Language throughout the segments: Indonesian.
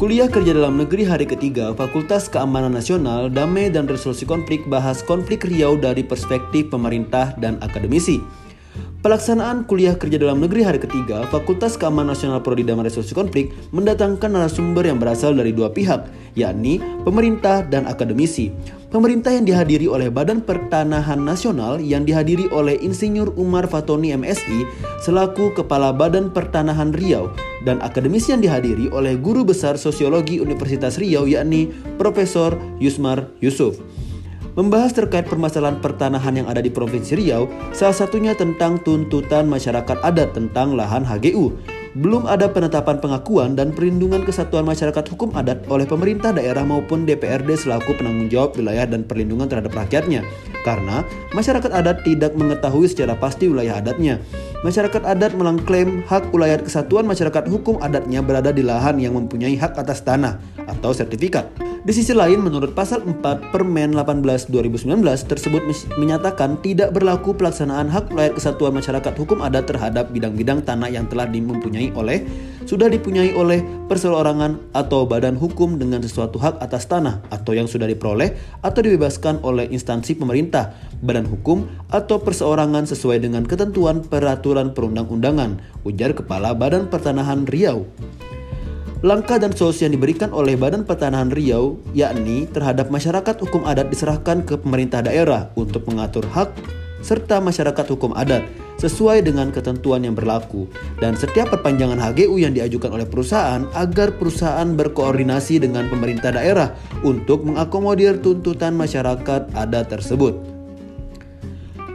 Kuliah Kerja Dalam Negeri hari ketiga Fakultas Keamanan Nasional, Damai dan Resolusi Konflik bahas konflik Riau dari perspektif pemerintah dan akademisi. Pelaksanaan kuliah kerja dalam negeri hari ketiga, Fakultas Keamanan Nasional Prodi Damai Resolusi Konflik mendatangkan narasumber yang berasal dari dua pihak, yakni pemerintah dan akademisi. Pemerintah yang dihadiri oleh Badan Pertanahan Nasional yang dihadiri oleh Insinyur Umar Fatoni MSI selaku Kepala Badan Pertanahan Riau dan akademisi yang dihadiri oleh Guru Besar Sosiologi Universitas Riau yakni Profesor Yusmar Yusuf membahas terkait permasalahan pertanahan yang ada di Provinsi Riau, salah satunya tentang tuntutan masyarakat adat tentang lahan HGU. Belum ada penetapan pengakuan dan perlindungan kesatuan masyarakat hukum adat oleh pemerintah daerah maupun DPRD selaku penanggung jawab wilayah dan perlindungan terhadap rakyatnya. Karena masyarakat adat tidak mengetahui secara pasti wilayah adatnya. Masyarakat adat mengklaim hak wilayah kesatuan masyarakat hukum adatnya berada di lahan yang mempunyai hak atas tanah atau sertifikat. Di sisi lain, menurut pasal 4 Permen 18 2019 tersebut menyatakan tidak berlaku pelaksanaan hak wilayah kesatuan masyarakat hukum adat terhadap bidang-bidang tanah yang telah dimempunyai oleh, sudah dipunyai oleh perseorangan atau badan hukum dengan sesuatu hak atas tanah atau yang sudah diperoleh atau dibebaskan oleh instansi pemerintah, badan hukum atau perseorangan sesuai dengan ketentuan peraturan perundang-undangan, ujar Kepala Badan Pertanahan Riau. Langkah dan solusi yang diberikan oleh Badan Pertanahan Riau yakni terhadap masyarakat hukum adat diserahkan ke pemerintah daerah untuk mengatur hak serta masyarakat hukum adat sesuai dengan ketentuan yang berlaku dan setiap perpanjangan HGU yang diajukan oleh perusahaan agar perusahaan berkoordinasi dengan pemerintah daerah untuk mengakomodir tuntutan masyarakat adat tersebut.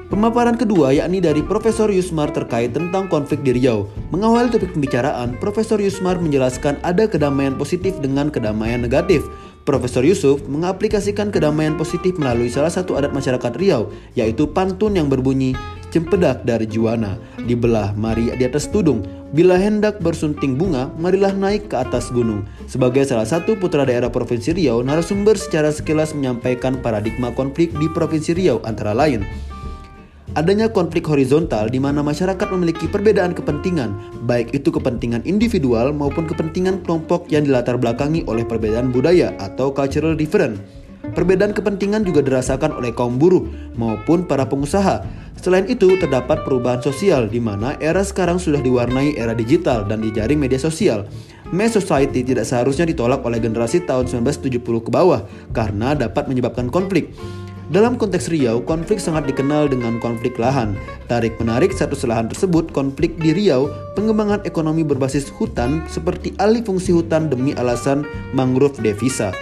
Pemaparan kedua yakni dari Profesor Yusmar terkait tentang konflik di Riau. Mengawali topik pembicaraan, Profesor Yusmar menjelaskan ada kedamaian positif dengan kedamaian negatif. Profesor Yusuf mengaplikasikan kedamaian positif melalui salah satu adat masyarakat Riau, yaitu pantun yang berbunyi Cempedak dari Juwana, dibelah mari di atas tudung, bila hendak bersunting bunga, marilah naik ke atas gunung. Sebagai salah satu putra daerah Provinsi Riau, narasumber secara sekilas menyampaikan paradigma konflik di Provinsi Riau antara lain Adanya konflik horizontal di mana masyarakat memiliki perbedaan kepentingan, baik itu kepentingan individual maupun kepentingan kelompok yang dilatar belakangi oleh perbedaan budaya atau cultural difference. Perbedaan kepentingan juga dirasakan oleh kaum buruh maupun para pengusaha. Selain itu, terdapat perubahan sosial di mana era sekarang sudah diwarnai era digital dan dijaring media sosial. Mass society tidak seharusnya ditolak oleh generasi tahun 1970 ke bawah karena dapat menyebabkan konflik. Dalam konteks Riau, konflik sangat dikenal dengan konflik lahan. Tarik-menarik satu lahan tersebut, konflik di Riau, pengembangan ekonomi berbasis hutan seperti alih fungsi hutan demi alasan mangrove devisa.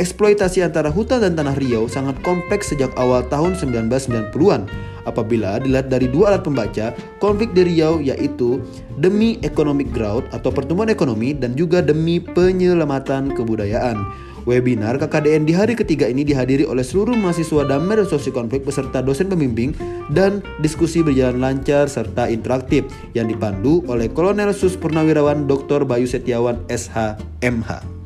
Eksploitasi antara hutan dan tanah Riau sangat kompleks sejak awal tahun 1990-an. Apabila dilihat dari dua alat pembaca, konflik di Riau yaitu demi economic growth atau pertumbuhan ekonomi dan juga demi penyelamatan kebudayaan. Webinar KKDN di hari ketiga ini dihadiri oleh seluruh mahasiswa damai sosial konflik beserta dosen pembimbing dan diskusi berjalan lancar serta interaktif yang dipandu oleh Kolonel Sus Purnawirawan Dr. Bayu Setiawan SH MH.